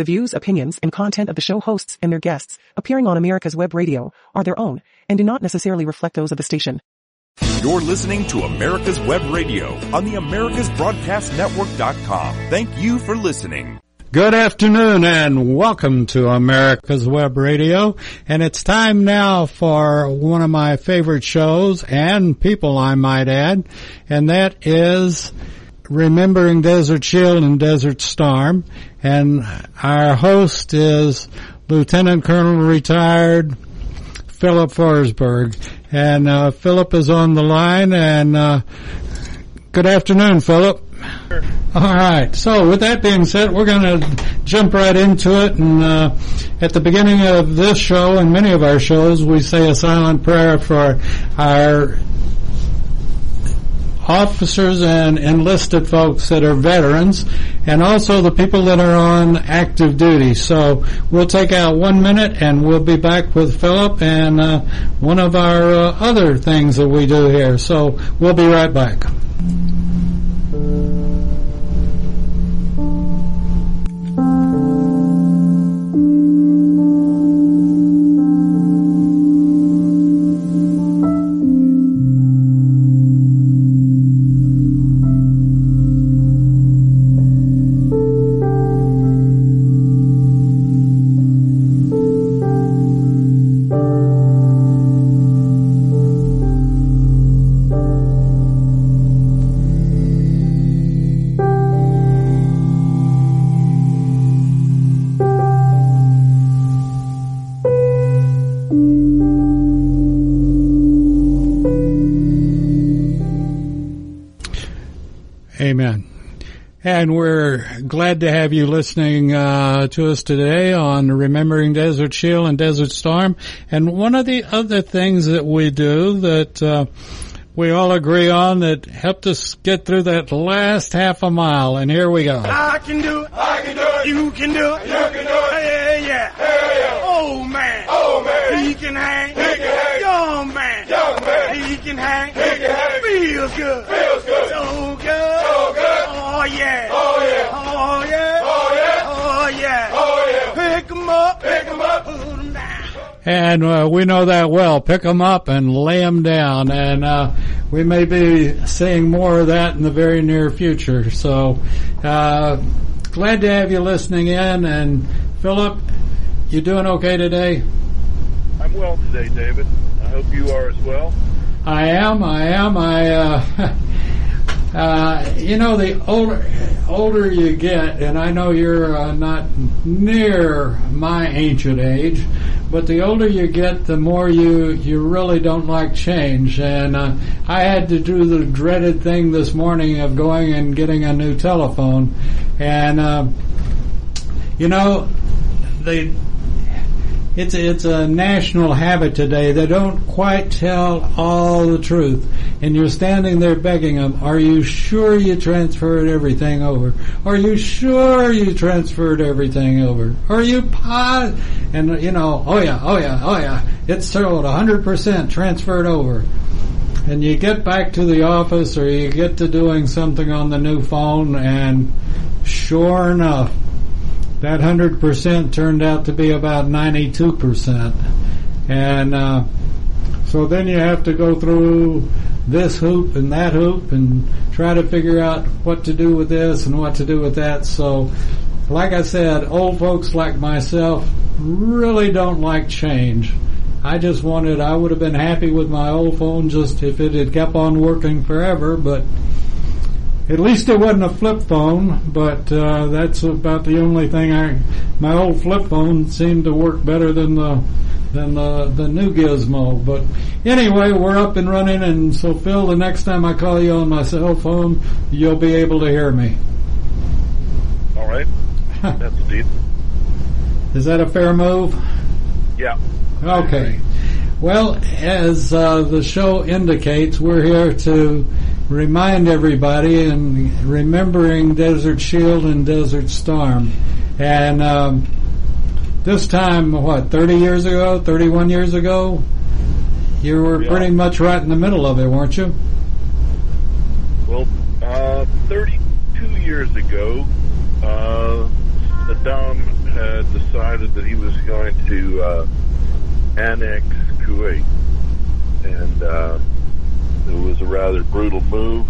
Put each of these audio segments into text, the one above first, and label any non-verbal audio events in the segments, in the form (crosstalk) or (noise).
The views, opinions, and content of the show hosts and their guests appearing on America's Web Radio are their own and do not necessarily reflect those of the station. You're listening to America's Web Radio on the AmericasBroadcastNetwork.com. Thank you for listening. Good afternoon and welcome to America's Web Radio. And it's time now for one of my favorite shows and people I might add, and that is Remembering Desert Shield and Desert Storm. And our host is Lieutenant Colonel retired Philip Forsberg. And uh, Philip is on the line and uh, good afternoon, Philip. All right. So with that being said, we're going to jump right into it. And uh, at the beginning of this show and many of our shows, we say a silent prayer for our officers and enlisted folks that are veterans and also the people that are on active duty. So we'll take out one minute and we'll be back with Philip and uh, one of our uh, other things that we do here. So we'll be right back. Amen. And we're glad to have you listening uh, to us today on Remembering Desert Shield and Desert Storm. And one of the other things that we do that uh, we all agree on that helped us get through that last half a mile. And here we go. I can do it. I can do it. You can do it. You can do it. Hey, yeah. Hell yeah. Oh man. Oh man. He can hang. He can hang. Young man. Young man. He can hang. He can hang. Feels good. Feels good. So good. Oh yeah. Oh yeah. Oh yeah. Oh yeah. Oh yeah. Oh yeah. Pick 'em up. Pick 'em up. Put 'em down. And uh, we know that well. Pick them up and lay them down. And uh, we may be seeing more of that in the very near future. So uh, glad to have you listening in. And Philip, you doing okay today? I'm well today, David. I hope you are as well. I am. I am. I. (laughs) Uh, you know, the older older you get, and I know you're uh, not near my ancient age, but the older you get, the more you you really don't like change. And uh, I had to do the dreaded thing this morning of going and getting a new telephone, and uh, you know, they it's it's a national habit today. They don't quite tell all the truth, and you're standing there begging them. Are you sure you transferred everything over? Are you sure you transferred everything over? Are you pot? And you know, oh yeah, oh yeah, oh yeah. It's told 100% transferred over. And you get back to the office, or you get to doing something on the new phone, and sure enough, that 100% turned out to be about 92%. And uh, so then you have to go through this hoop and that hoop and try to figure out what to do with this and what to do with that. So, like I said, old folks like myself really don't like change. I just wanted, I would have been happy with my old phone just if it had kept on working forever, but at least it wasn't a flip phone, but uh, that's about the only thing I. My old flip phone seemed to work better than the than the the new gizmo. But anyway, we're up and running, and so Phil, the next time I call you on my cell phone, you'll be able to hear me. All right. (laughs) That's deal. Is that a fair move? Yeah. Okay. Well, as uh, the show indicates, we're here to remind everybody and remembering Desert Shield and Desert Storm. And um, this time, what, 30 years ago, 31 years ago, you were Yeah. pretty much right in the middle of it, weren't you? Well, uh, 32 years ago, uh, Saddam had decided that he was going to uh, annex Kuwait, and uh, it was a rather brutal move.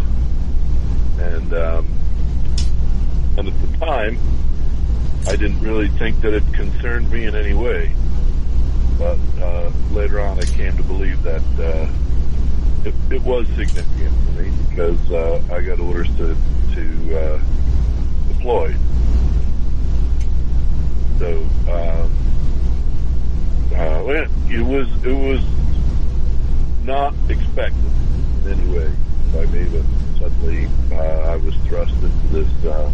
And um, and at the time, I didn't really think that it concerned me in any way. But uh, later on, I came to believe that uh, it, it was significant for me because uh, I got orders to to uh, deploy. So um, uh, it was it was not expected in any way by me, but suddenly uh, I was thrust into this uh,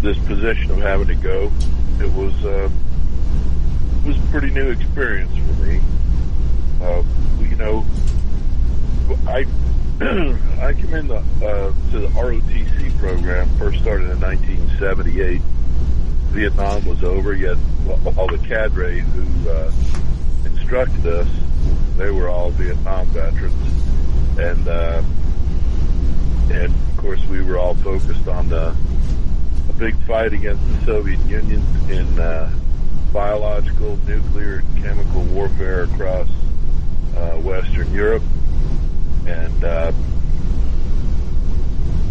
this position of having to go. It was uh, it was a pretty new experience for me. Uh, you know, I (clears throat) I came in the, uh, to the ROTC program first started in 1978. Vietnam was over, yet all the cadre who uh, instructed us, they were all Vietnam veterans, and uh, and of course we were all focused on the a big fight against the Soviet Union in uh, biological, nuclear, and chemical warfare across uh, Western Europe, and uh,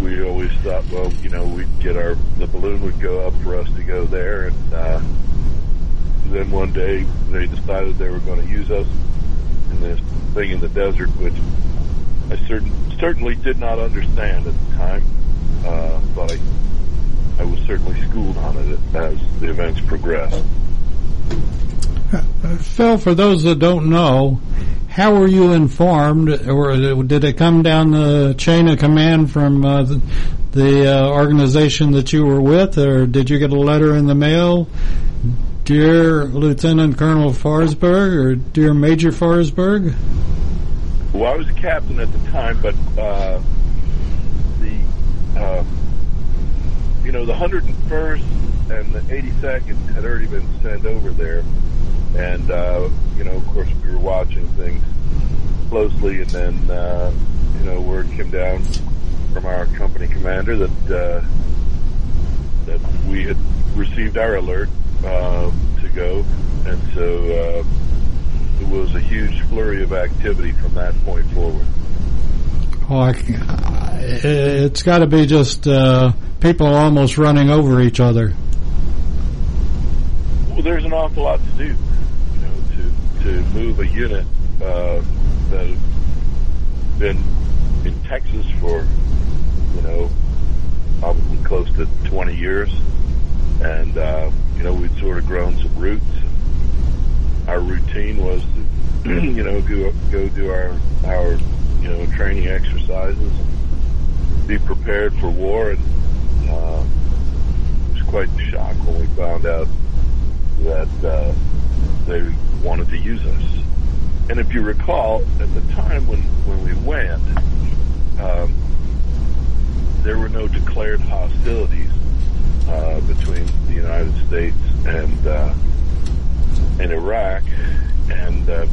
we always thought, well, you know, we'd get our the balloon would go up for us to go there, and uh, then one day they decided they were going to use us in this thing in the desert, which I certain, certainly did not understand at the time, uh, but I, I was certainly schooled on it as the events progressed. Phil, for those that don't know, how were you informed, or did it come down the chain of command from uh, the, the uh, organization that you were with, or did you get a letter in the mail? Dear Lieutenant Colonel Forsberg, or Dear Major Forsberg? Well, I was a captain at the time, but uh, the uh, you know the 101st and the 82nd had already been sent over there, and uh, you know, of course, we were watching things closely, and then uh, you know, word came down from our company commander that uh, that we had received our alert uh, to go, and so uh, it was a huge flurry of activity from that point forward. Oh, I, it's got to be just uh, people almost running over each other. Well, there's an awful lot to do, you know, to to move a unit uh, that has been in Texas for, you know, probably close to 20 years, and uh, you know we'd sort of grown some roots. Our routine was to, (clears throat) you know, go go do our our you know training exercises, be prepared for war, and uh, it was quite the shock when we found out that uh, they wanted to use us. And if you recall, at the time when, when we went, um, there were no declared hostilities uh, between the United States and uh, and Iraq, and uh,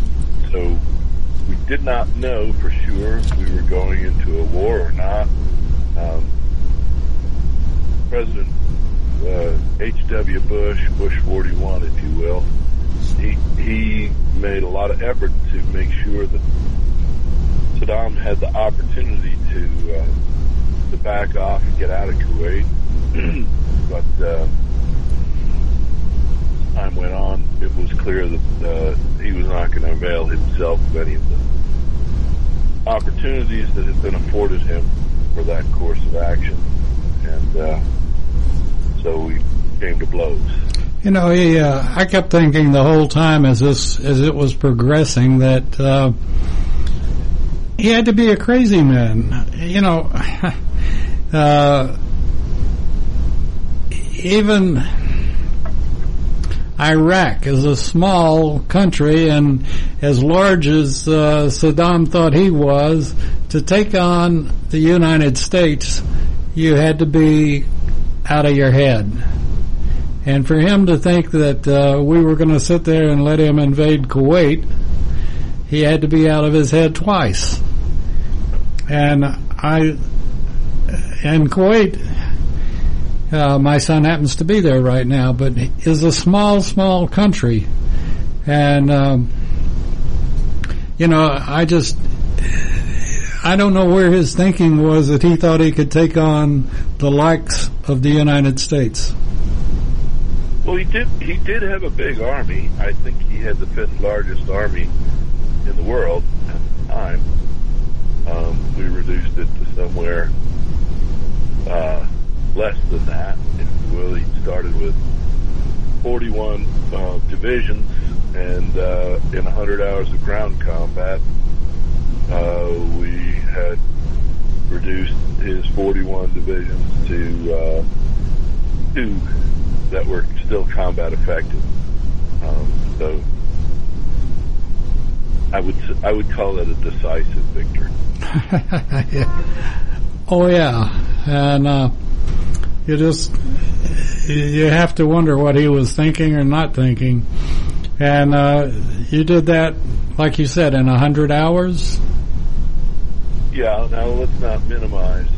so we did not know for sure if we were going into a war or not. Um, President H.W. Bush, Bush 41, if you will, he he made a lot of effort to make sure that Saddam had the opportunity to uh, to back off and get out of Kuwait, (clears throat) but uh, time went on, it was clear that uh, he was not going to avail himself of any of the opportunities that had been afforded him for that course of action, and uh, so we came to blows. You know, he, uh, I kept thinking the whole time as this as it was progressing that uh, he had to be a crazy man. You know, (laughs) uh, even Iraq is a small country, and as large as uh, Saddam thought he was, to take on the United States, you had to be out of your head. And for him to think that uh, we were going to sit there and let him invade Kuwait, he had to be out of his head twice. And I, and Kuwait, uh, my son happens to be there right now, but is a small, small country, and um, you know, I just I don't know where his thinking was that he thought he could take on the likes of the United States. Well, he did. He did have a big army. I think he had the fifth largest army in the world at the time. Um, we reduced it to somewhere uh, less than that, will. He started with 41 uh, divisions, and uh, in 100 hours of ground combat, uh, we had reduced his 41 divisions to uh, two that were still combat effective. Um, so I would I would call it a decisive victory. (laughs) oh yeah, and uh, you just you have to wonder what he was thinking or not thinking, and uh, you did that, like you said, in a hundred hours. Yeah. Now let's not minimize,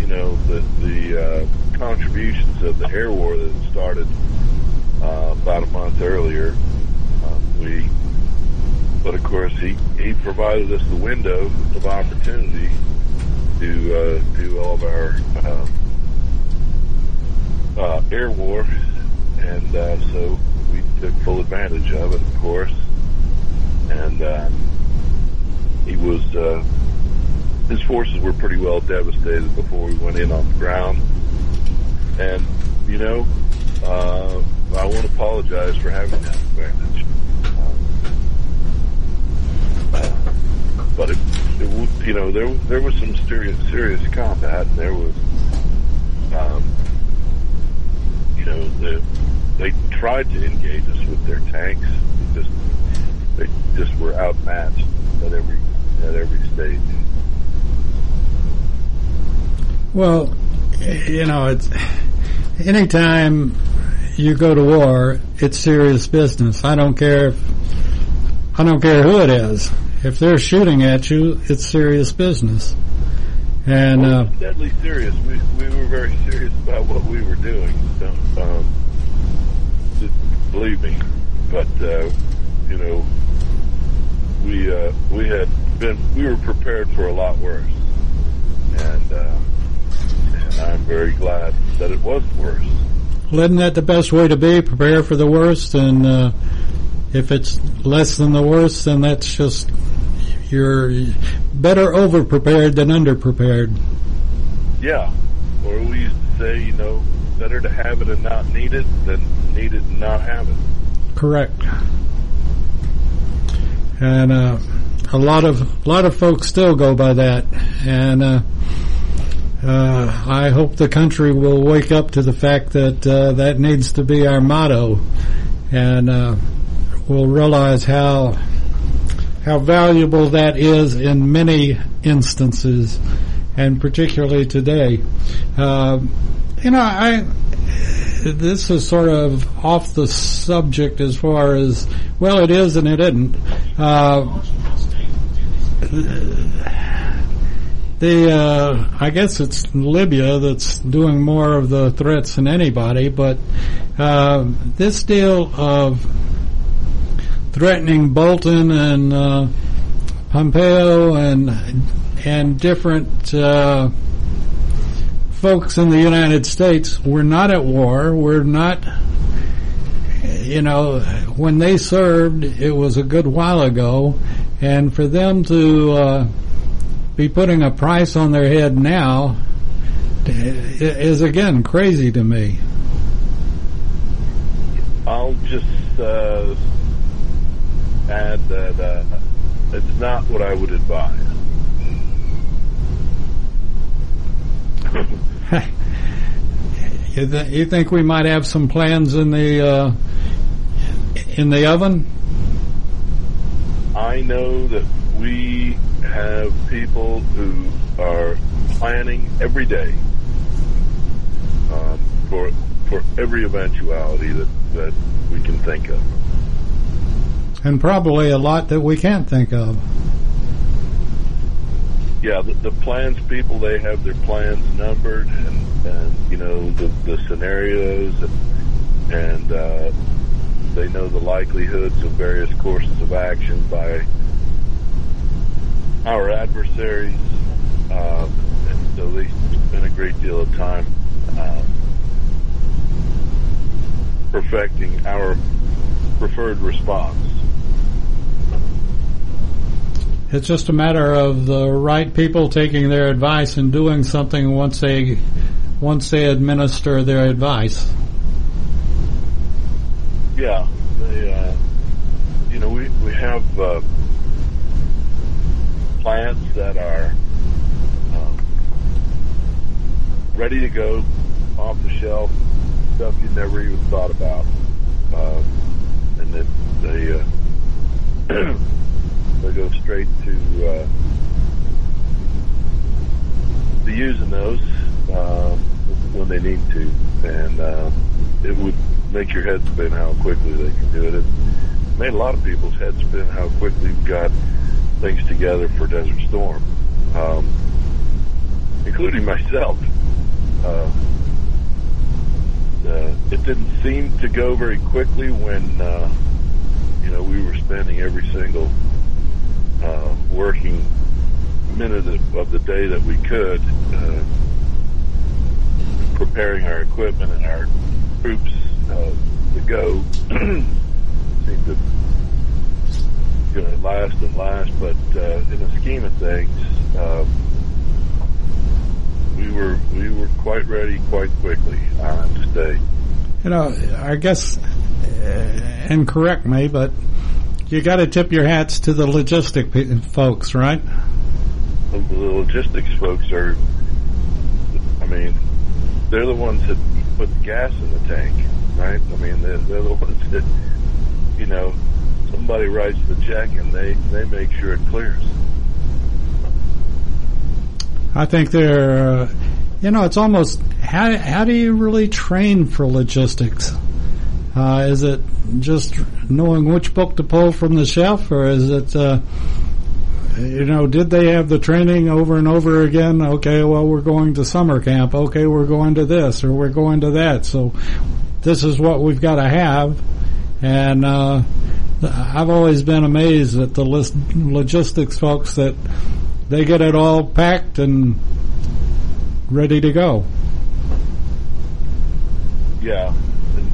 you know, the the uh, contributions of the air war that started uh, about a month earlier. Uh, we, but of course, he he provided us the window of opportunity to uh, do all of our uh, air war, and uh, so we took full advantage of it, of course. And uh, he was uh, his forces were pretty well devastated before we went in on the ground. And you know, uh, I want to apologize for having that advantage. Uh, but it, it, you know, there there was some serious serious combat. And there was, um, know, the, they tried to engage us with their tanks. They just they just were outmatched at every at every stage. Well, you know, it's anytime you go to war, it's serious business. I don't care if I don't care who it is. If they're shooting at you, it's serious business. And Well, uh, deadly serious. We we were very serious about what we were doing. So, um, believe me. But uh, you know, we uh, we had been we were prepared for a lot worse, and uh, and I'm very glad that it wasn't worse. isn't that the best way to be? Prepare for the worst, and uh, if it's less than the worst, then that's just you're better over prepared than under prepared. Yeah. Or we used to say, you know, better to have it and not need it than need it and not have it. Correct. And uh, a lot of a lot of folks still go by that, and uh, uh, I hope the country will wake up to the fact that uh, that needs to be our motto, and uh, will realize how how valuable that is in many instances, and particularly today. Uh, you know, I this is sort of off the subject as far as well, it is and it isn't. Uh, the uh, I guess it's Libya that's doing more of the threats than anybody, but uh, this deal of threatening Bolton and uh, Pompeo and and different uh, folks in the United States, we're not at war. We're not. You know, when they served, it was a good while ago, and for them to uh, be putting a price on their head now is again crazy to me. I'll just uh, add that uh, it's not what I would advise. (laughs) (laughs) you, th- you think we might have some plans in the uh, in the oven? I know that we have people who are planning every day um, for for every eventuality that, that we can think of. And probably a lot that we can't think of. Yeah, the, the plans people they have their plans numbered, and, and you know the, the scenarios, and, and uh, they know the likelihoods of various courses of action by our adversaries, uh, and so they spend a great deal of time uh, perfecting our preferred response. It's just a matter of the right people taking their advice and doing something once they once they administer their advice. Yeah, they, uh, you know, we we have uh, plants that are um, ready to go, off the shelf, stuff you never even thought about, uh, and that they uh, (clears throat) they go straight to uh, to using those uh, when they need to, and uh, it would make your head spin how quickly they can do it. It made a lot of people's heads spin how quickly we got things together for Desert Storm, um, including myself. Uh, uh, it didn't seem to go very quickly when uh, you know we were spending every single uh, working minute of, the day that we could uh, preparing our equipment and our troops uh, to go. (clears throat) seemed to you know, last and last, but uh, in the scheme of things, uh, we were we were quite ready quite quickly. I have to. You know, I guess, uh, and correct me, but you got to tip your hats to the logistic folks, right? The, logistics folks are, I mean, they're the ones that put the gas in the tank, right? I mean, they're, they're the (laughs) ones that, you know, somebody writes the check and they they make sure it clears. I think they're, uh, you know, it's almost how how do you really train for logistics? Uh, is it just knowing which book to pull from the shelf, or is it, uh, you know, did they have the training over and over again? Okay, well, we're going to summer camp. Okay, we're going to this, or we're going to that. So this is what we've got to have, and. Uh, I've always been amazed at the logistics folks that they get it all packed and ready to go. Yeah, and,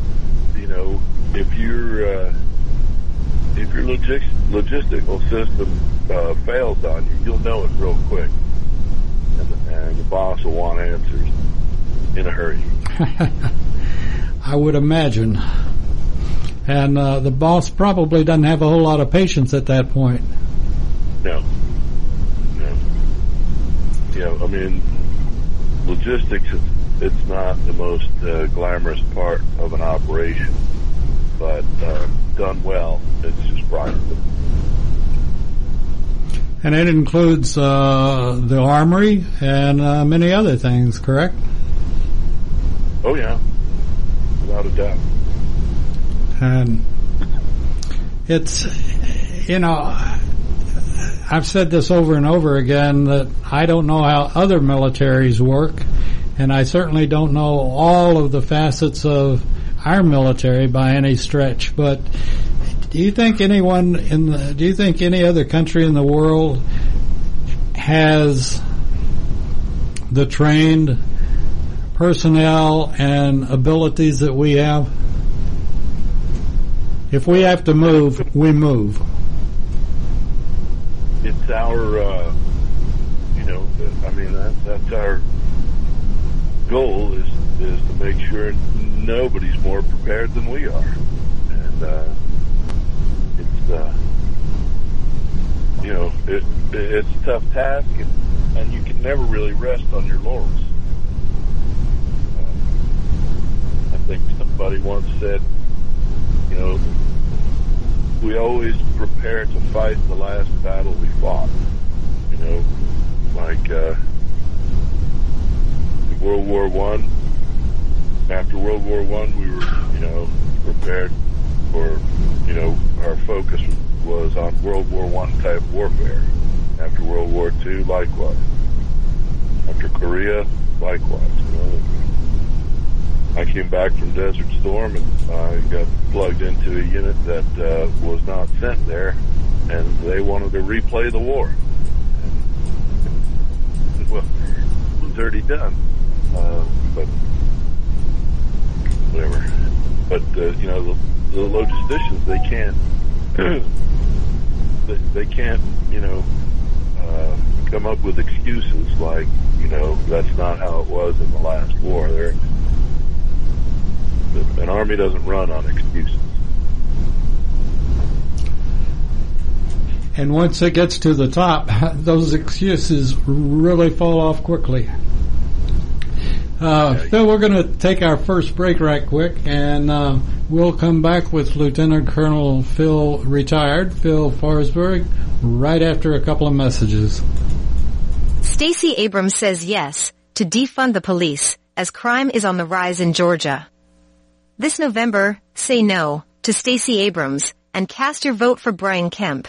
you know, if your uh, if your logis- logistical system uh, fails on you, you'll know it real quick, and, and the boss will want answers in a hurry. (laughs) I would imagine. And uh, the boss probably doesn't have a whole lot of patience at that point. No, no. Yeah, I mean, logistics is it's not the most uh, glamorous part of an operation, but uh, done well, it's just profitable. And it includes uh, the armory and uh, many other things, correct? Oh yeah, without a doubt. And it's, you know, I've said this over and over again that I don't know how other militaries work, and I certainly don't know all of the facets of our military by any stretch. But do you think anyone in the, do you think any other country in the world has the trained personnel and abilities that we have? If we have to move, we move. It's our, uh, you know, I mean that, that's our goal is is to make sure nobody's more prepared than we are, and uh, it's uh, you know it, it's a tough task, and, and you can never really rest on your laurels. Uh, I think somebody once said, you know, we always prepare to fight the last battle we fought. You know, like uh, World War One. After World War One, we were, you know, prepared for, you know, our focus was on World War One type warfare, After World War II, likewise. After Korea, likewise. You know, I came back from Desert Storm and I got plugged into a unit that uh, was not sent there, and they wanted to replay the war. And, well, it was already done, uh, but whatever. But uh, you know, the, the logisticians they can't (clears throat) they, they can't you know uh, come up with excuses like you know that's not how it was in the last war. An army doesn't run on excuses. And once it gets to the top, (laughs) those excuses really fall off quickly. Uh, Phil, we're going to take our first break right quick, and uh, we'll come back with Lieutenant Colonel Phil, retired, Phil Forsberg, right after a couple of messages. Stacey Abrams says yes to defund the police as crime is on the rise in Georgia. This November, say no to Stacey Abrams and cast your vote for Brian Kemp.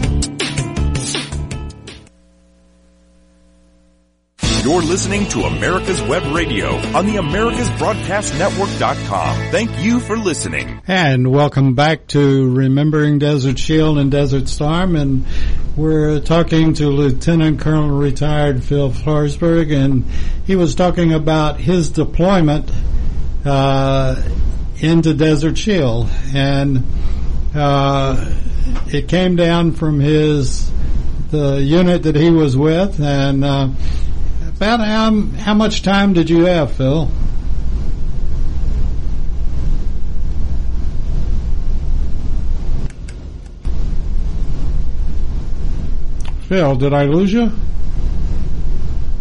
You're listening to America's Web Radio on the AmericasBroadcastNetwork.com. Thank you for listening. And welcome back to Remembering Desert Shield and Desert Storm. And we're talking to Lieutenant Colonel retired Phil Forsberg, and he was talking about his deployment uh, into Desert Shield. And uh, it came down from his the unit that he was with, and uh, about how, how much time did you have, Phil? Phil, did I lose you?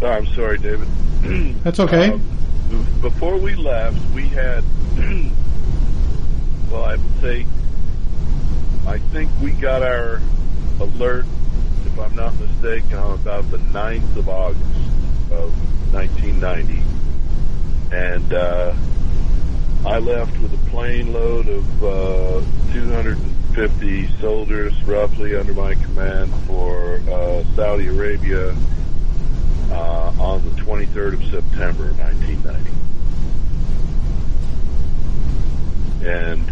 Oh, I'm sorry, David. (clears throat) That's okay. Uh, before we left, we had, (clears throat) well, I would say, I think we got our alert, if I'm not mistaken, on about the 9th of August of 1990. And uh, I left with a plane load of uh, 250 soldiers, roughly, under my command for uh, Saudi Arabia uh, on the 23rd of September, 1990. And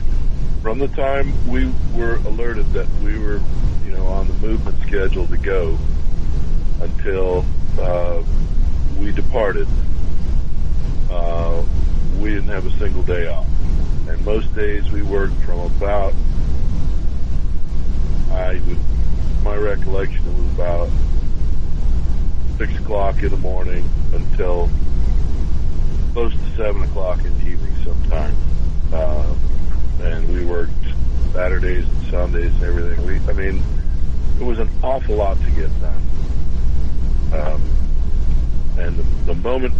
from the time we were alerted that we were, you know, on the movement schedule to go until uh, we departed, uh, we didn't have a single day off. And most days we worked from about, I would, my recollection it was about six o'clock in the morning until close to seven o'clock in the evening sometimes. Uh, and we worked Saturdays and Sundays and everything. We, I mean, it was an awful lot to get done. Um, and the, the moment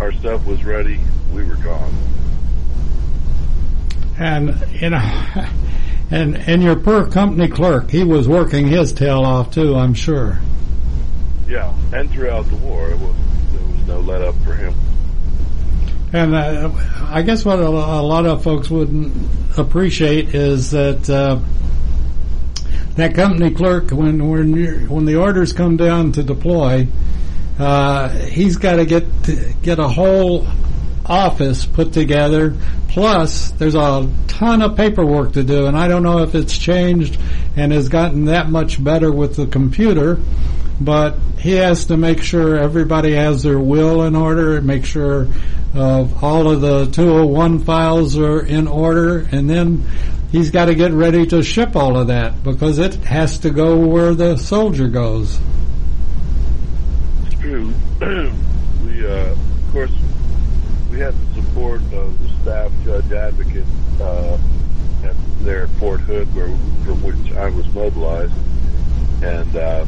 our stuff was ready, we were gone. And you know, (laughs) and and your poor company clerk, he was working his tail off too. I'm sure. Yeah, and throughout the war, it was there was no let up for him. And uh, I guess what a, a, lot of folks wouldn't appreciate is that uh, that company clerk, when when when the orders come down to deploy, uh, he's got to get get a whole office put together. Plus, there's a ton of paperwork to do, and I don't know if it's changed and has gotten that much better with the computer. but he has to make sure everybody has their will in order, make sure of all of the 201 files are in order, and then he's got to get ready to ship all of that because it has to go where the soldier goes. True. (clears throat) we, uh, of course, we had the support of the staff judge advocate uh, at, there at Fort Hood, where from which I was mobilized, and uh,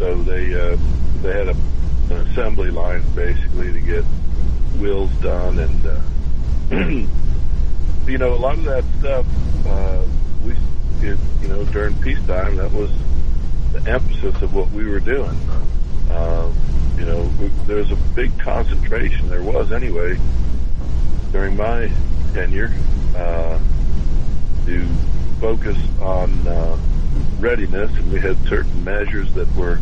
so they uh, they had a, an assembly line basically to get wills done, and uh, (clears throat) you know a lot of that stuff uh, we did, you know during peacetime. That was the emphasis of what we were doing. Uh, you know, there's a big concentration. There was anyway during my tenure uh, to focus on uh, readiness, and we had certain measures that were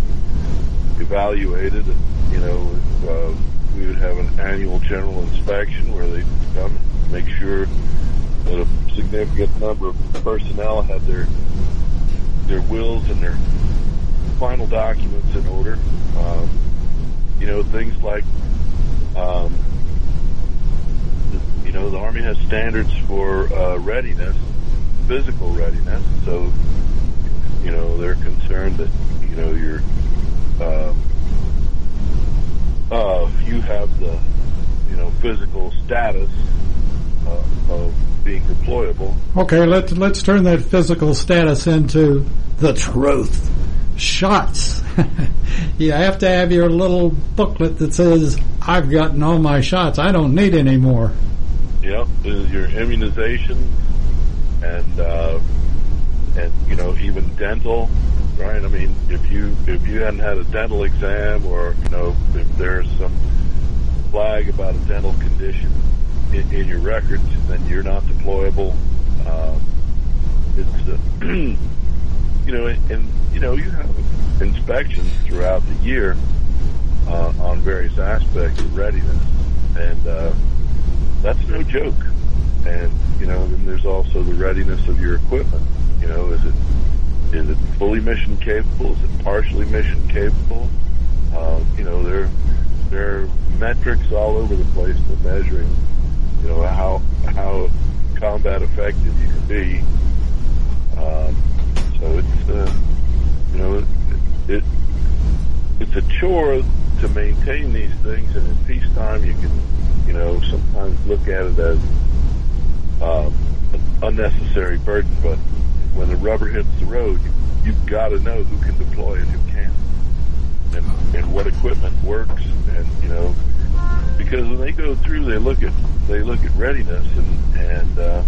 evaluated. And you know, uh, we would have an annual general inspection where they come make sure that a significant number of personnel had their their wills and their final documents in order. Um, you know, things like, um, you know, the Army has standards for uh, readiness, physical readiness. So, you know, they're concerned that, you know, you're, uh, uh, you have the, you know, physical status uh, of being deployable. Okay, let's let's turn that physical status into the truth. Shots. (laughs) you have to have your little booklet that says, "I've gotten all my shots. I don't need any more." Yep, your immunization and uh, and you know even dental, right? I mean, if you if you hadn't had a dental exam or you know if there's some flag about a dental condition in, in your records, then you're not deployable. Uh, it's uh, (clears throat) you know, and, and you know you have inspections throughout the year uh, on various aspects of readiness, and uh, that's no joke. And you know, then there's also the readiness of your equipment. You know, is it is it fully mission capable? Is it partially mission capable? Uh, you know, there there are metrics all over the place for measuring. You know how how combat effective you can be. Um, so it's uh, you know it, it it's a chore to maintain these things, and in peacetime you can you know sometimes look at it as um, an unnecessary burden. But when the rubber hits the road, you, you've got to know who can deploy and who can't, and and what equipment works, and you know because when they go through, they look at they look at readiness, and and uh,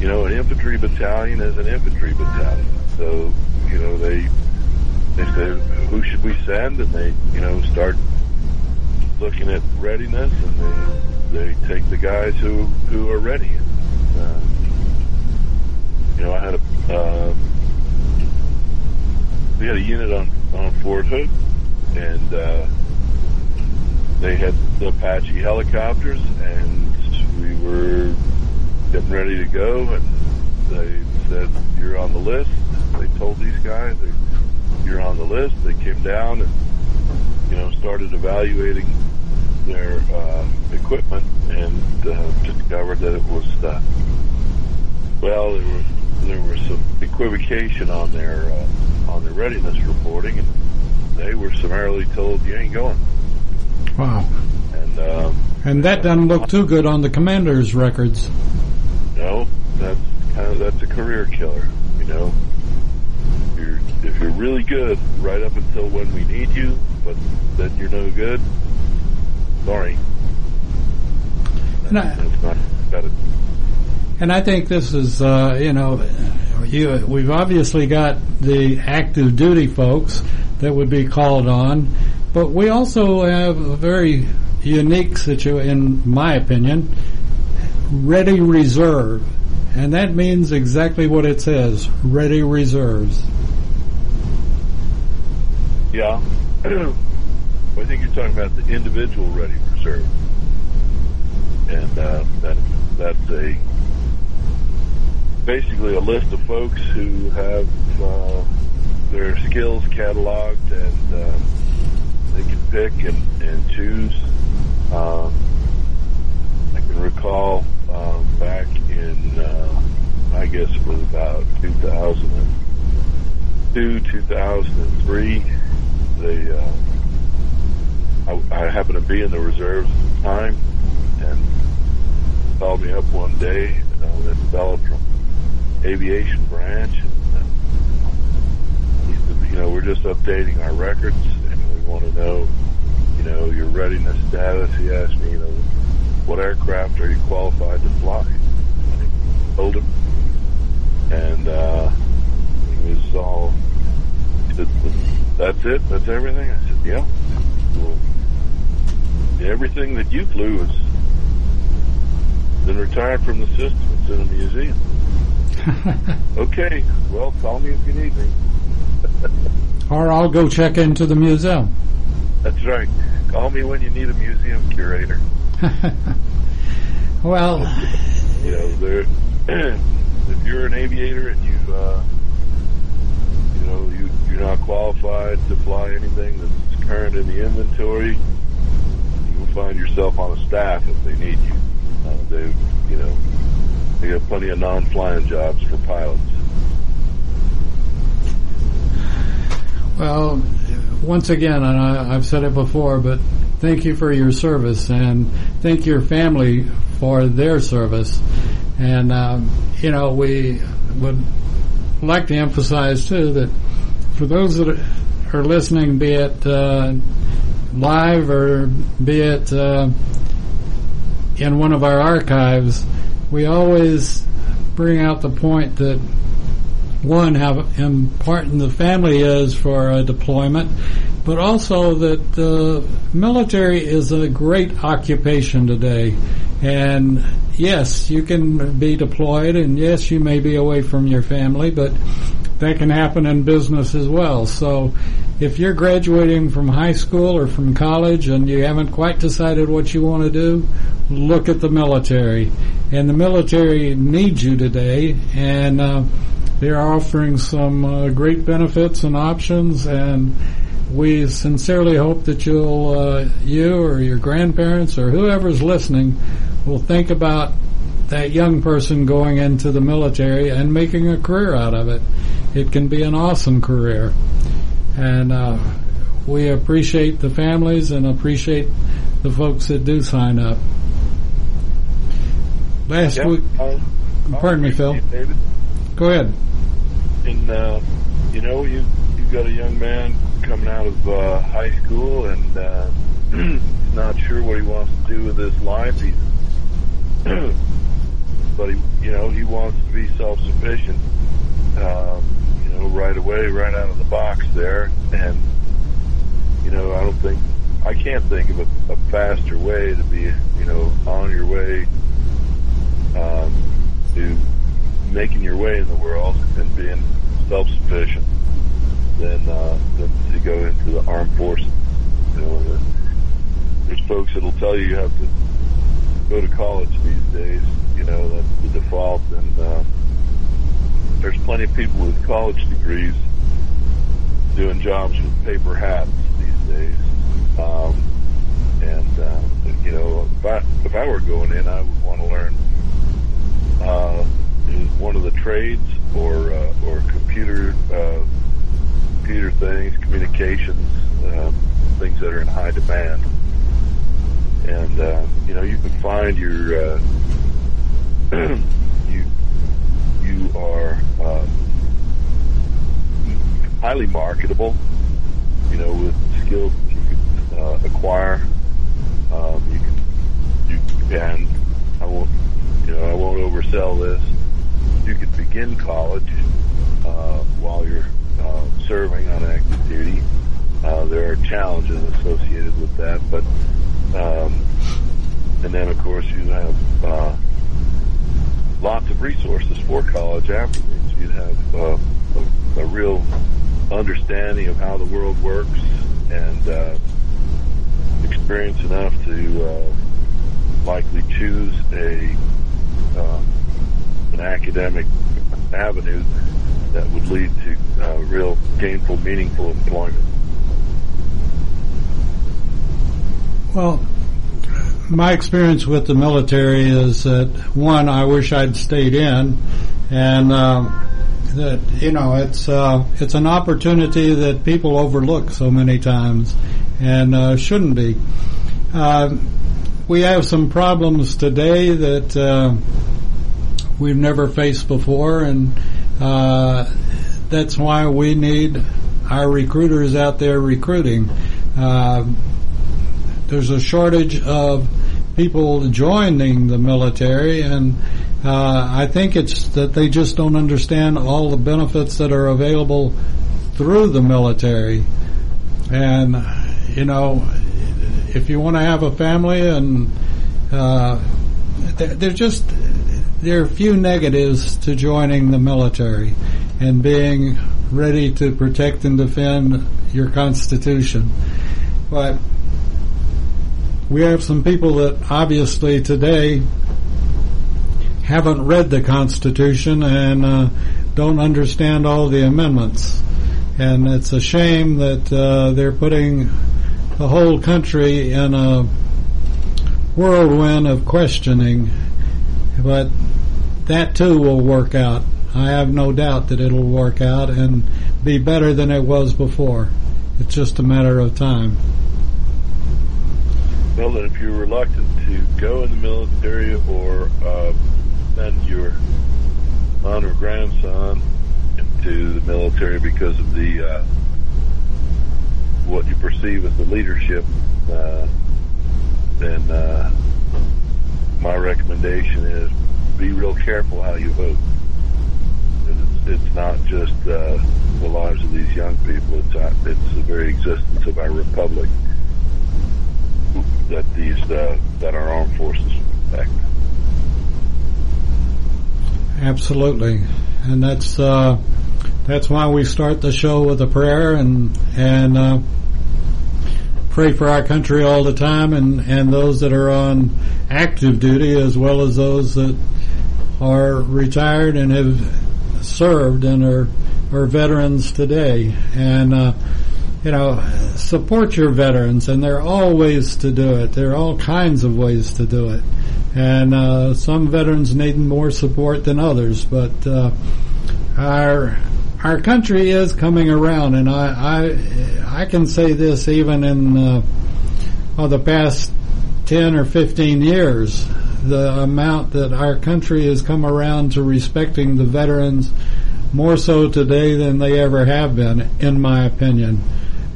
you know an infantry battalion is an infantry battalion. So you know they they say who should we send, and they you know start looking at readiness, and they they take the guys who who are ready. And, uh, you know, I had a uh, we had a unit on on Fort Hood, and uh, they had the Apache helicopters, and we were getting ready to go, and they said, "You're on the list." Told these guys, "You're on the list." They came down and you know started evaluating their uh, equipment, and uh, discovered that it was uh, well, there was there was some equivocation on their uh, on their readiness reporting, and they were summarily told, "You ain't going." Wow. And uh, And that doesn't look too good on the commander's records. no, that's kind of that's a career killer. You know, you're really good right up until when we need you, but then you're no good. Sorry, And I, that's not got it. and I think this is, uh, you know, you, we've obviously got the active duty folks that would be called on, but we also have a very unique situation, in my opinion, ready reserve. And that means exactly what it says, ready reserves. Yeah, (clears throat) I think you're talking about the individual ready reserve, and uh, that that's a basically a list of folks who have uh, their skills cataloged, and um, they can pick and, and choose. Um, I can recall um, back in, uh, I guess it was about 2002, 2003. They, uh, I, I happened to be in the reserves at the time, and called me up one day, uh, this fellow from aviation branch, and uh, he said, you know, we're just updating our records, and we want to know, you know, your readiness status. He asked me, you know, what aircraft are you qualified to fly? And I told him, and uh, he was all, he said, that's it, that's everything. I said, yeah. Well, everything that you flew has been retired from the system. It's in a museum. (laughs) okay, well, call me if you need me. (laughs) or I'll go check into the museum. That's right. Call me when you need a museum curator. (laughs) well, you know, there, (clears throat) if you're an aviator and you, uh, you know, you, you're not qualified to fly anything that's current in the inventory, you will find yourself on a staff if they need you. Uh, they, you know, they have plenty of non-flying jobs for pilots. Well, once again, and I, I've said it before, but thank you for your service and thank your family for their service. And, um, you know, we would like to emphasize too that for those that are listening, be it uh, live or be it uh, in one of our archives, we always bring out the point that one, how important the family is for a deployment, but also that the military is a great occupation today. And yes, you can be deployed, and yes, you may be away from your family, but that can happen in business as well. So if you're graduating from high school or from college and you haven't quite decided what you want to do, look at the military. And the military needs you today, and uh, they're offering some uh, great benefits and options, and we sincerely hope that you'll, uh, you or your grandparents or whoever's listening, will think about that young person going into the military and making a career out of it. It can be an awesome career, and uh, we appreciate the families and appreciate the folks that do sign up. Last week, I'll- I'll pardon me, Phil. David. Go ahead. And uh, you know, you you've got a young man coming out of uh, high school, and uh, (clears throat) he's not sure what he wants to do with his life. He's, (clears throat) but he, you know, he wants to be self-sufficient. Um, you know, right away, right out of the box there, and you know, I don't think I can't think of a, a faster way to be, you know, on your way um, to making your way in the world and being self-sufficient than, uh, than to go into the armed forces. You know, the, there's folks that'll tell you you have to go to college these days. You know, that's the default, and uh, there's plenty of people with college degrees doing jobs with paper hats these days. Um, and uh, you know, if I if I were going in, I would want to learn uh, one of the trades or uh, or computer uh, computer things, communications, um, things that are in high demand. And uh, you know, you can find your uh, (clears throat) you you are uh, highly marketable. You know, with skills you can uh, acquire. Um, you can you can I won't you know I won't oversell this. You can begin college uh, while you're uh, serving on active duty. Uh, there are challenges associated with that, but um, and then of course you have uh, lots of resources for college afterwards. You'd have uh, a, a real understanding of how the world works and uh, experience enough to uh, likely choose a uh, an academic avenue that would lead to uh, real gainful, meaningful employment. Well, my experience with the military is that one, I wish I'd stayed in, and um, that you know it's uh, it's an opportunity that people overlook so many times, and uh, shouldn't be. Uh, we have some problems today that uh, we've never faced before, and uh, that's why we need our recruiters out there recruiting. Uh, there's a shortage of people joining the military, and uh, I think it's that they just don't understand all the benefits that are available through the military. And you know, if you want to have a family, and uh, there, there's just there are few negatives to joining the military and being ready to protect and defend your constitution, but we have some people that obviously today haven't read the Constitution and uh, don't understand all the amendments. And it's a shame that uh, they're putting the whole country in a whirlwind of questioning. But that too will work out. I have no doubt that it'll work out and be better than it was before. It's just a matter of time. Well, then, if you're reluctant to go in the military or uh, send your son or grandson into the military because of the uh, what you perceive as the leadership, uh, then uh, my recommendation is be real careful how you vote. It's, it's not just uh, the lives of these young people; it's uh, it's the very existence of our republic that these uh, that our armed forces protect. Absolutely, and that's uh, that's why we start the show with a prayer and and uh, pray for our country all the time, and and those that are on active duty as well as those that are retired and have served and are are veterans today, and. Uh, you know, support your veterans, and there are all ways to do it. There are all kinds of ways to do it, and uh, some veterans need more support than others. But uh, our our country is coming around, and I I, I can say this even in uh, well, the past ten or fifteen years, the amount that our country has come around to respecting the veterans more so today than they ever have been, in my opinion.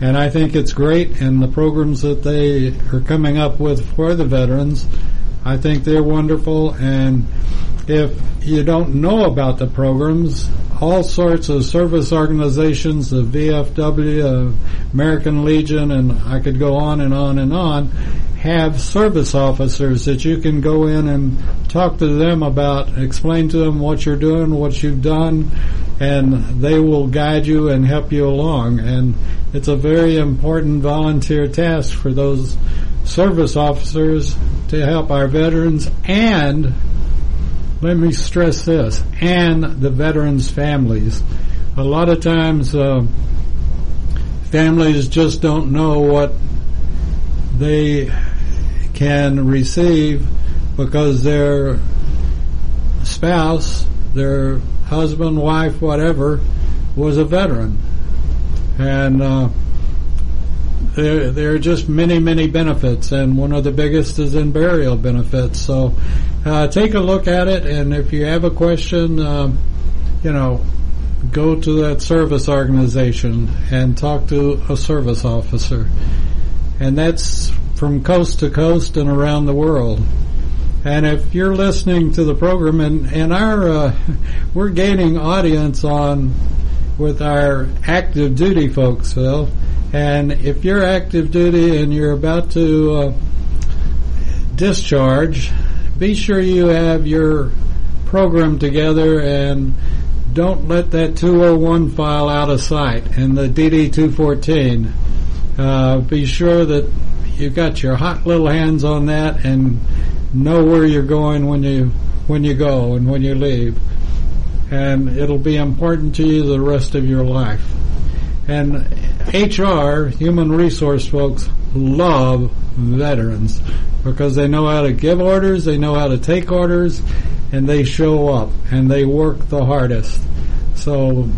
And I think it's great, and the programs that they are coming up with for the veterans, I think they're wonderful. And if you don't know about the programs, all sorts of service organizations, the VFW, uh, American Legion, and I could go on and on and on, have service officers that you can go in and talk to them about, explain to them what you're doing, what you've done, and they will guide you and help you along. And it's a very important volunteer task for those service officers to help our veterans and let me stress this and the veterans families a lot of times uh, families just don't know what they can receive because their spouse their husband wife whatever was a veteran and uh, there, there are just many, many benefits, and one of the biggest is in burial benefits. So uh, take a look at it, and if you have a question, uh, you know, go to that service organization and talk to a service officer. And that's from coast to coast and around the world. And if you're listening to the program, and, and our uh, (laughs) we're gaining audience on with our active duty folks, Phil. And if you're active duty and you're about to uh, discharge, be sure you have your program together and don't let that 201 file out of sight and the DD 214. Uh, be sure that you've got your hot little hands on that and know where you're going when you when you go and when you leave. and it'll be important to you the rest of your life. And HR, human resource folks, love veterans because they know how to give orders, they know how to take orders, and they show up and they work the hardest. So,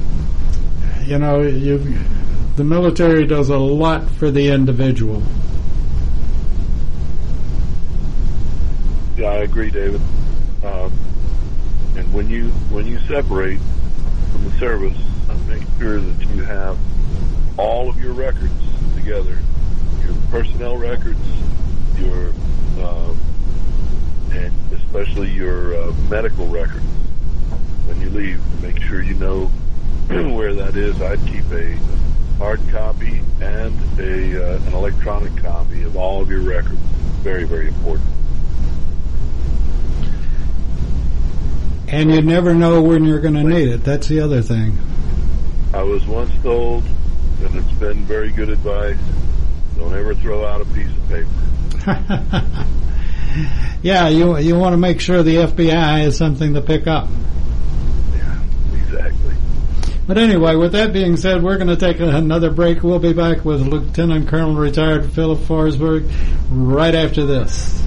you know, you, the military does a lot for the individual. Yeah, I agree, David. Um, and when you when you separate from the service, make sure that you have all of your records together, your personnel records, your uh, and especially your uh, medical records. When you leave, make sure you know (clears throat) where that is. I'd keep a hard copy and a uh, an electronic copy of all of your records. Very, very important. And you never know when you're going to need it. That's the other thing. I was once told, and it's been very good advice, don't ever throw out a piece of paper. (laughs) yeah, you you want to make sure the FBI has something to pick up. Yeah, exactly. But anyway, with that being said, we're going to take another break. We'll be back with Lieutenant Colonel retired Philip Forsberg right after this.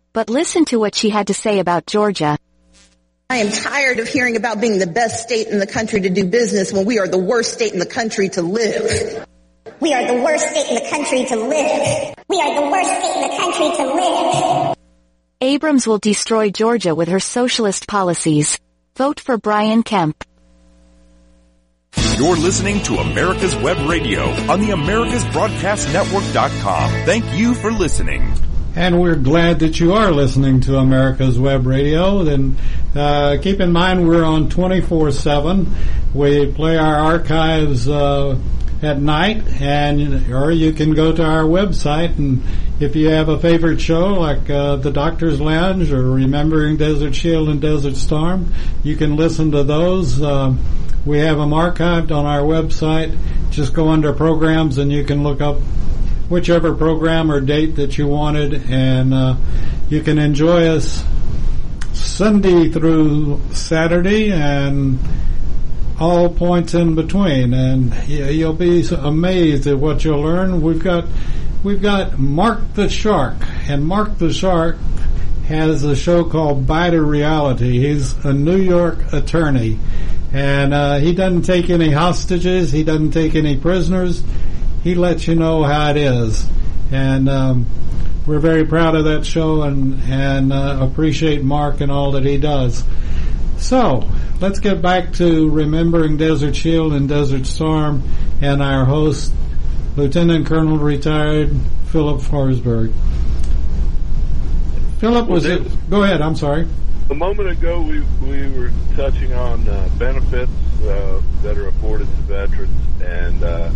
but listen to what she had to say about Georgia. I am tired of hearing about being the best state in the country to do business when we are the worst state in the country to live. We are the worst state in the country to live. We are the worst state in the country to live. Abrams will destroy Georgia with her socialist policies. Vote for Brian Kemp. You're listening to America's Web Radio on the AmericasBroadcastNetwork.com. Thank you for listening. And we're glad that you are listening to America's Web Radio. And uh, keep in mind we're on 24-7. We play our archives uh, at night, and or you can go to our website and if you have a favorite show like uh, the Doctor's Lounge or Remembering Desert Shield and Desert Storm, you can listen to those. Uh, we have them archived on our website. Just go under programs and you can look up whichever program or date that you wanted, and uh, you can enjoy us Sunday through Saturday and all points in between. And you'll be amazed at what you'll learn. We've got we've got Mark the Shark, and Mark the Shark has a show called Bite of Reality. He's a New York attorney, and uh, he doesn't take any hostages. He doesn't take any prisoners he lets you know how it is. And um, we're very proud of that show and and uh, appreciate Mark and all that he does. So let's get back to remembering Desert Shield and Desert Storm and our host, Lieutenant Colonel retired Philip Forsberg. Philip was Well, it? Go ahead. I'm sorry. A moment ago, we we were touching on uh, benefits uh, that are afforded to veterans, and uh,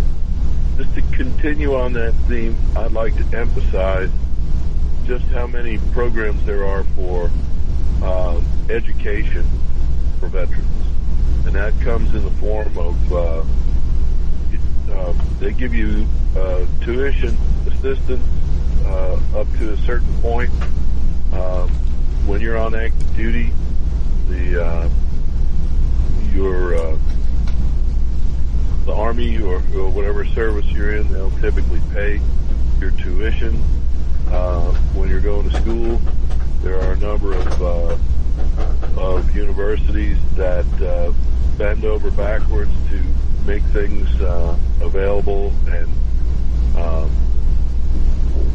just to continue on that theme, I'd like to emphasize just how many programs there are for uh, education for veterans, and that comes in the form of uh, uh, they give you uh, tuition assistance uh, up to a certain point. Um, when you're on active duty, the uh, your uh, the army or, or whatever service you're in, they'll typically pay your tuition. Uh, when you're going to school, there are a number of uh, of universities that uh, bend over backwards to make things uh, available and um,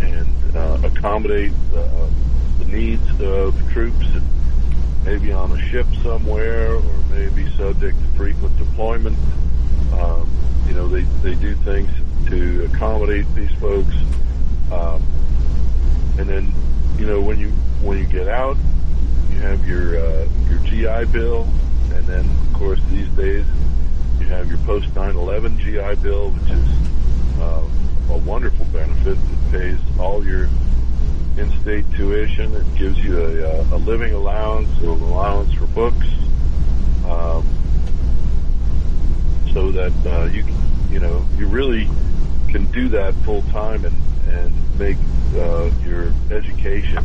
and uh, accommodate uh, the needs of troops maybe on a ship somewhere or maybe subject to frequent deployment. Um, you know, they, they do things to accommodate these folks. Um, and then, you know, when you when you get out, you have your uh, your GI Bill, and then of course these days you have your post 9/11 GI Bill, which is uh, a wonderful benefit. It pays all your in-state tuition. It gives you a, a living allowance, an allowance for books, um, so that uh, you can, you know, you really can do that full time and and make uh, your education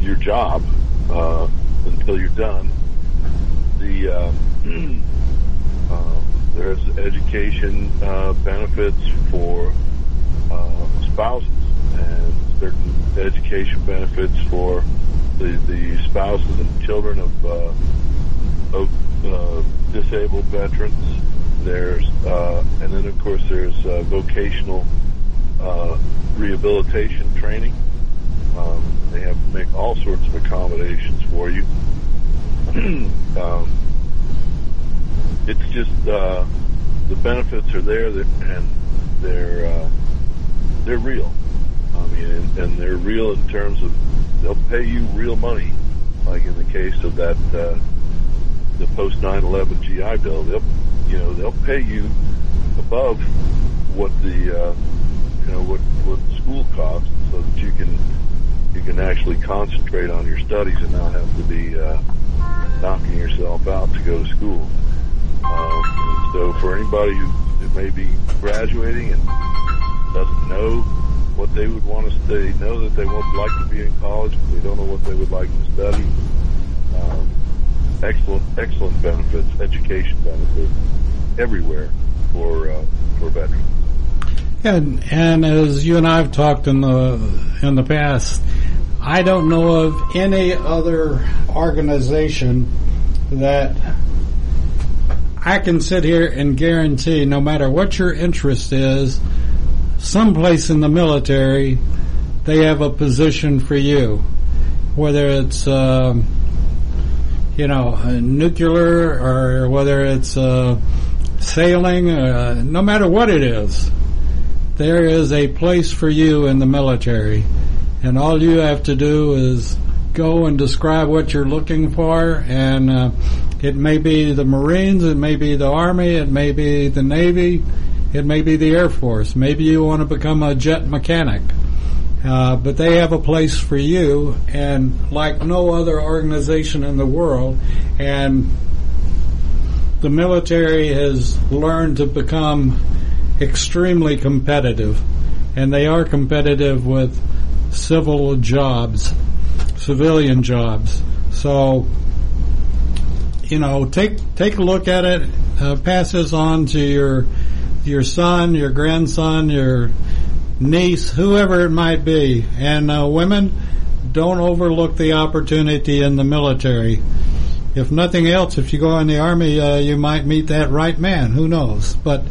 your job uh, until you're done. The uh, (clears throat) uh, there's education uh, benefits for uh, spouses and certain education benefits for the, the spouses and children of uh, of uh, disabled veterans. There's uh, and then of course there's uh, vocational uh, rehabilitation training. Um, they have make all sorts of accommodations for you. (clears throat) um, it's just uh, the benefits are there, and they're uh, they're real. I mean, and, and they're real in terms of they'll pay you real money, like in the case of that uh, the post 9/11 GI Bill. They'll you know they'll pay you above what the uh, you know what what school costs, so that you can you can actually concentrate on your studies and not have to be uh, knocking yourself out to go to school. Um, so for anybody who, may be graduating and doesn't know what they would want to they know that they would like to be in college, but they don't know what they would like to study. Excellent, excellent benefits, education benefits everywhere for uh, for veterans. And and as you and I have talked in the in the past, I don't know of any other organization that I can sit here and guarantee, no matter what your interest is, someplace in the military, they have a position for you, whether it's. Um, you know, nuclear or whether it's uh, sailing, uh, no matter what it is, there is a place for you in the military. And all you have to do is go and describe what you're looking for. And uh, it may be the Marines, it may be the Army, it may be the Navy, it may be the Air Force. Maybe you want to become a jet mechanic. Uh, but they have a place for you, and like no other organization in the world, and the military has learned to become extremely competitive, and they are competitive with civil jobs, civilian jobs. So, you know, take take a look at it, uh, pass this on to your your son, your grandson, your niece, whoever it might be. And uh, women, don't overlook the opportunity in the military. If nothing else, if you go in the army, uh, you might meet that right man. Who knows? But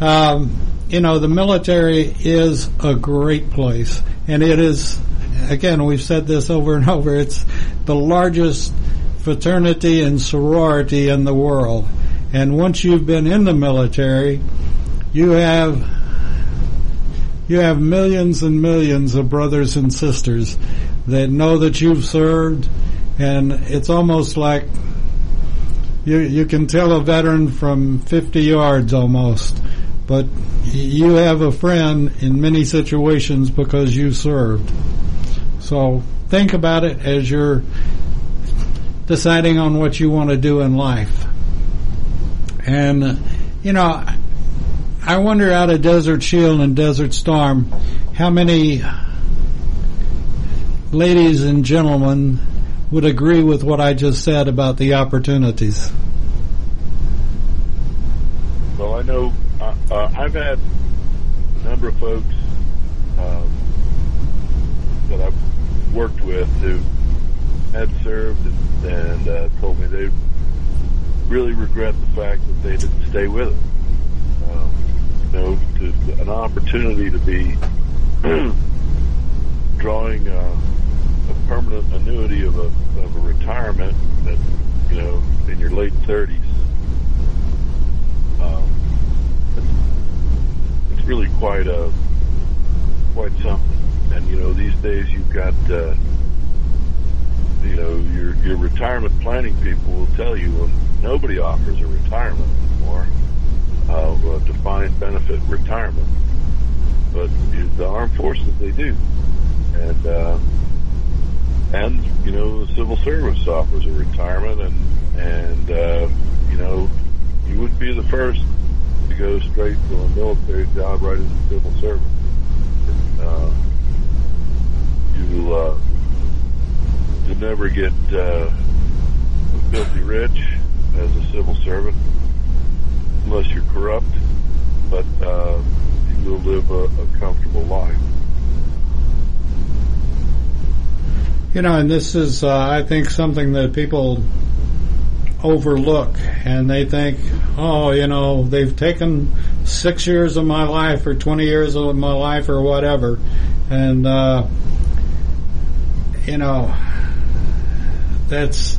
um, you know, the military is a great place, and it is. Again, we've said this over and (laughs) over. It's the largest fraternity and sorority in the world. And once you've been in the military, you have you have millions and millions of brothers and sisters that know that you've served, and it's almost like you you can tell a veteran from 50 yards almost, but you have a friend in many situations because you served. So think about it as you're deciding on what you want to do in life. And, you know, I wonder out of Desert Shield and Desert Storm how many ladies and gentlemen would agree with what I just said about the opportunities. Well, I know uh, uh, I've had a number of folks um, that I've worked with who had served and, and uh, told me they really regret the fact that they didn't stay with it. Um, know, to, an opportunity to be (clears throat) drawing uh, a permanent annuity of a of a retirement that you know in your late thirties. Um, it's, it's really quite a quite something. And you know, these days you've got uh, you know your your retirement planning people will tell you when nobody offers a retirement anymore, uh, a defined benefit retirement. But the armed forces they do, and uh, and you know the civil service offers a retirement, and and uh, you know you would be the first to go straight from a military job right into civil service. Uh, you uh, you never get uh, filthy rich as a civil servant unless you're corrupt, but uh, you will live a, a comfortable life. You know, and this is, uh, I think, something that people overlook, and they think, oh, you know, they've taken six years of my life or 20 years of my life or whatever, and, uh, you know, that's,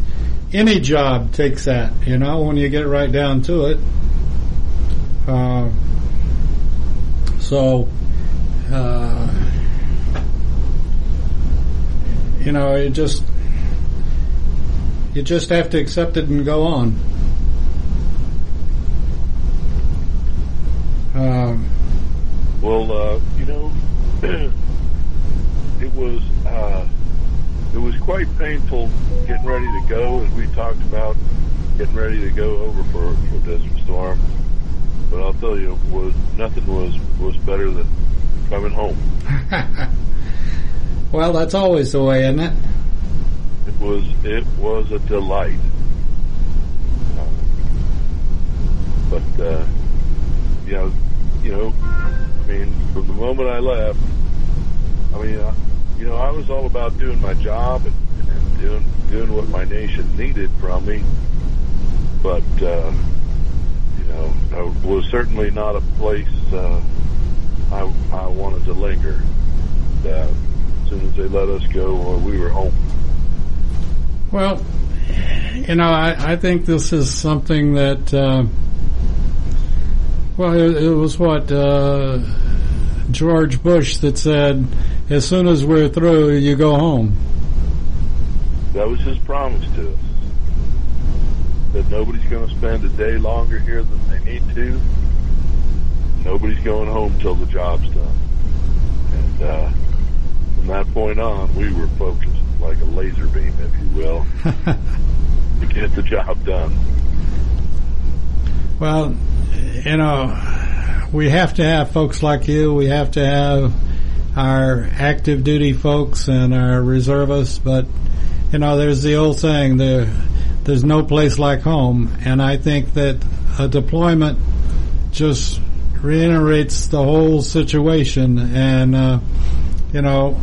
any job takes that, you know, when you get right down to it. Uh, so, uh, you know, it just you just have to accept it and go on. Um, well, uh, you know, (clears throat) it was uh, it was quite painful getting ready to go, as we talked about getting ready to go over for for Desert Storm. But I'll tell you, was nothing was was better than coming home. (laughs) well, that's always the way, isn't it? It was it was a delight. Uh, but uh, you know, you know, I mean, from the moment I left, I mean, uh, you know, I was all about doing my job and, and doing doing what my nation needed from me. But uh, it was certainly not a place uh, I I wanted to linger. Uh, as soon as they let us go, uh, we were home. Well, you know, I, I think this is something that, uh, well, it, it was what uh, George Bush that said, as soon as we're through, you go home. That was his promise to us. That nobody's going to spend a day longer here than need to. Nobody's going home till the job's done. And uh, from that point on, we were focused like a laser beam, if you will, (laughs) to get the job done. Well, you know, we have to have folks like you. We have to have our active duty folks and our reservists, but you know, there's the old saying, there, there's no place like home, and I think that a deployment just reiterates the whole situation, and uh, you know,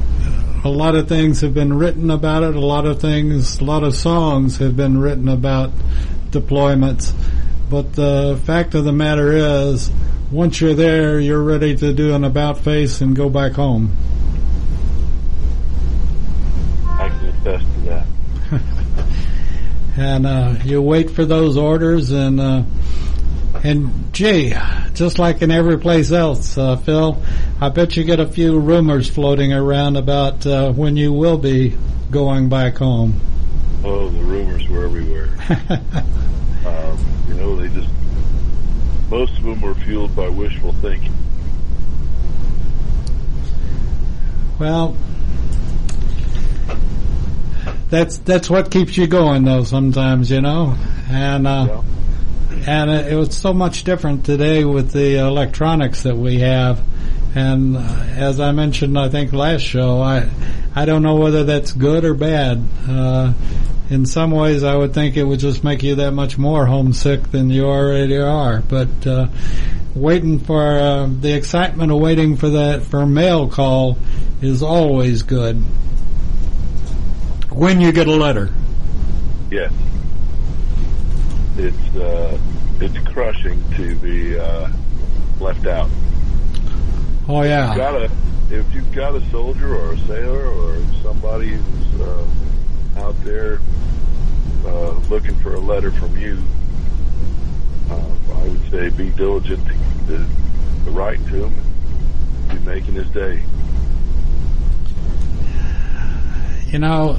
a lot of things have been written about it. A lot of things, a lot of songs have been written about deployments. But the fact of the matter is, once you're there, you're ready to do an about face and go back home. I can attest to that. (laughs) and uh, you wait for those orders, and uh, and gee, just like in every place else, uh, Phil, I bet you get a few rumors floating around about uh, when you will be going back home. Oh, the rumors were everywhere. (laughs) um, you know, they just most of them were fueled by wishful thinking. Well, that's that's what keeps you going, though. Sometimes, you know, and uh, yeah. And it, it was so much different today with the electronics that we have. And uh, as I mentioned, I think last show, I I don't know whether that's good or bad. Uh, in some ways, I would think it would just make you that much more homesick than you already are. But uh, waiting for uh, the excitement of waiting for that for mail call is always good. When you get a letter. Yes. It's uh, it's crushing to be uh, left out. Oh yeah. You've got a, if you've got a soldier or a sailor or somebody who's uh, out there uh, looking for a letter from you, uh, I would say be diligent to, to, to write to him and be making his day. you know,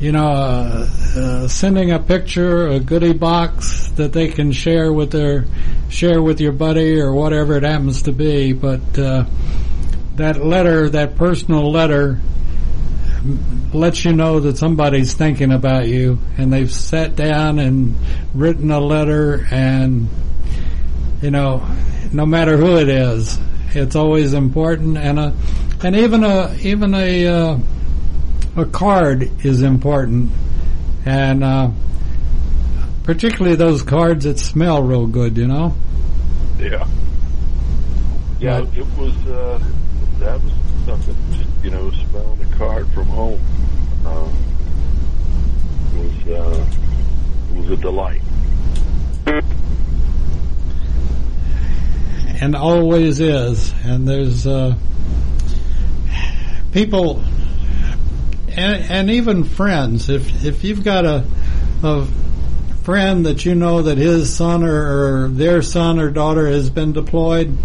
you know, uh, uh, sending a picture, a goodie box that they can share with their, share with your buddy or whatever it happens to be. But uh, that letter, that personal letter, lets you know that somebody's thinking about you, and they've sat down and written a letter, and you know, no matter who it is, it's always important, and a, and even a, even a. A card is important, and uh, particularly those cards that smell real good. You know. Yeah. Yeah, it was, uh, that was something, just, you know, smelling a card from home, uh, was, uh, was a delight. and always is. And there's uh, people, and, and even friends. If if you've got a a friend that you know that his son or, or their son or daughter has been deployed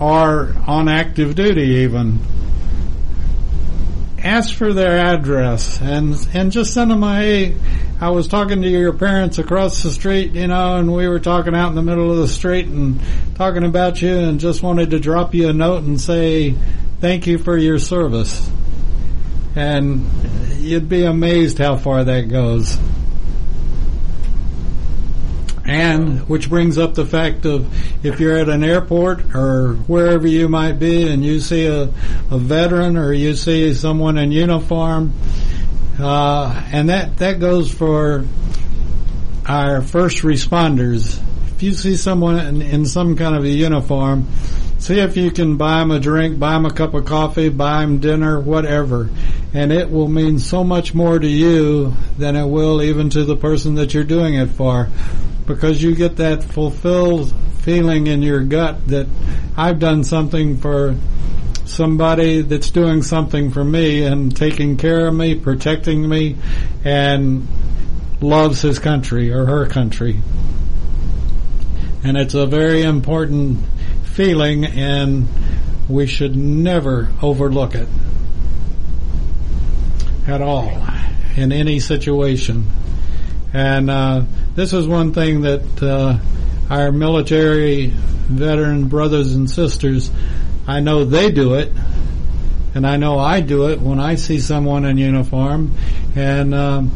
or on active duty, even ask for their address and and just send them a hey I was talking to your parents across the street you know and we were talking out in the middle of the street and talking about you and just wanted to drop you a note and say thank you for your service and you'd be amazed how far that goes and which brings up the fact of if you're at an airport or wherever you might be and you see a, a veteran or you see someone in uniform, uh, and that, that goes for our first responders. If you see someone in, in some kind of a uniform, see if you can buy them a drink, buy them a cup of coffee, buy them dinner, whatever. And it will mean so much more to you than it will even to the person that you're doing it for because you get that fulfilled feeling in your gut that I've done something for somebody that's doing something for me and taking care of me, protecting me, and loves his country or her country. And it's a very important feeling and we should never overlook it at all in any situation. And uh, this is one thing that uh, our military veteran brothers and sisters, I know they do it, and I know I do it when I see someone in uniform, and um,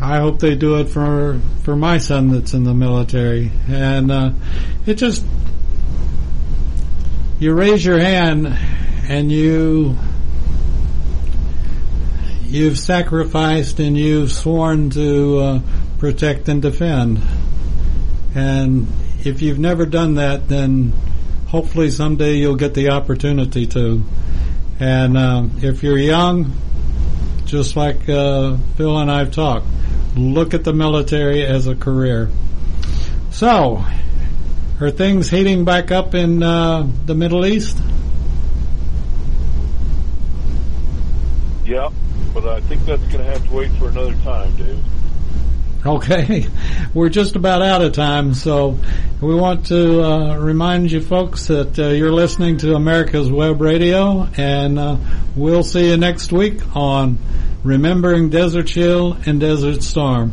I hope they do it for for my son that's in the military. And uh, it just you raise your hand and you you've sacrificed and you've sworn to uh, protect and defend. And if you've never done that, then hopefully someday you'll get the opportunity to. And um, if you're young, just like uh, Phil and I've talked, look at the military as a career. So, are things heating back up in uh, the Middle East? Yeah, but I think that's going to have to wait for another time, Dave. Okay, (laughs) we're just about out of time, so we want to uh, remind you folks that uh, you're listening to America's Web Radio, and uh, we'll see you next week on Remembering Desert Shield and Desert Storm.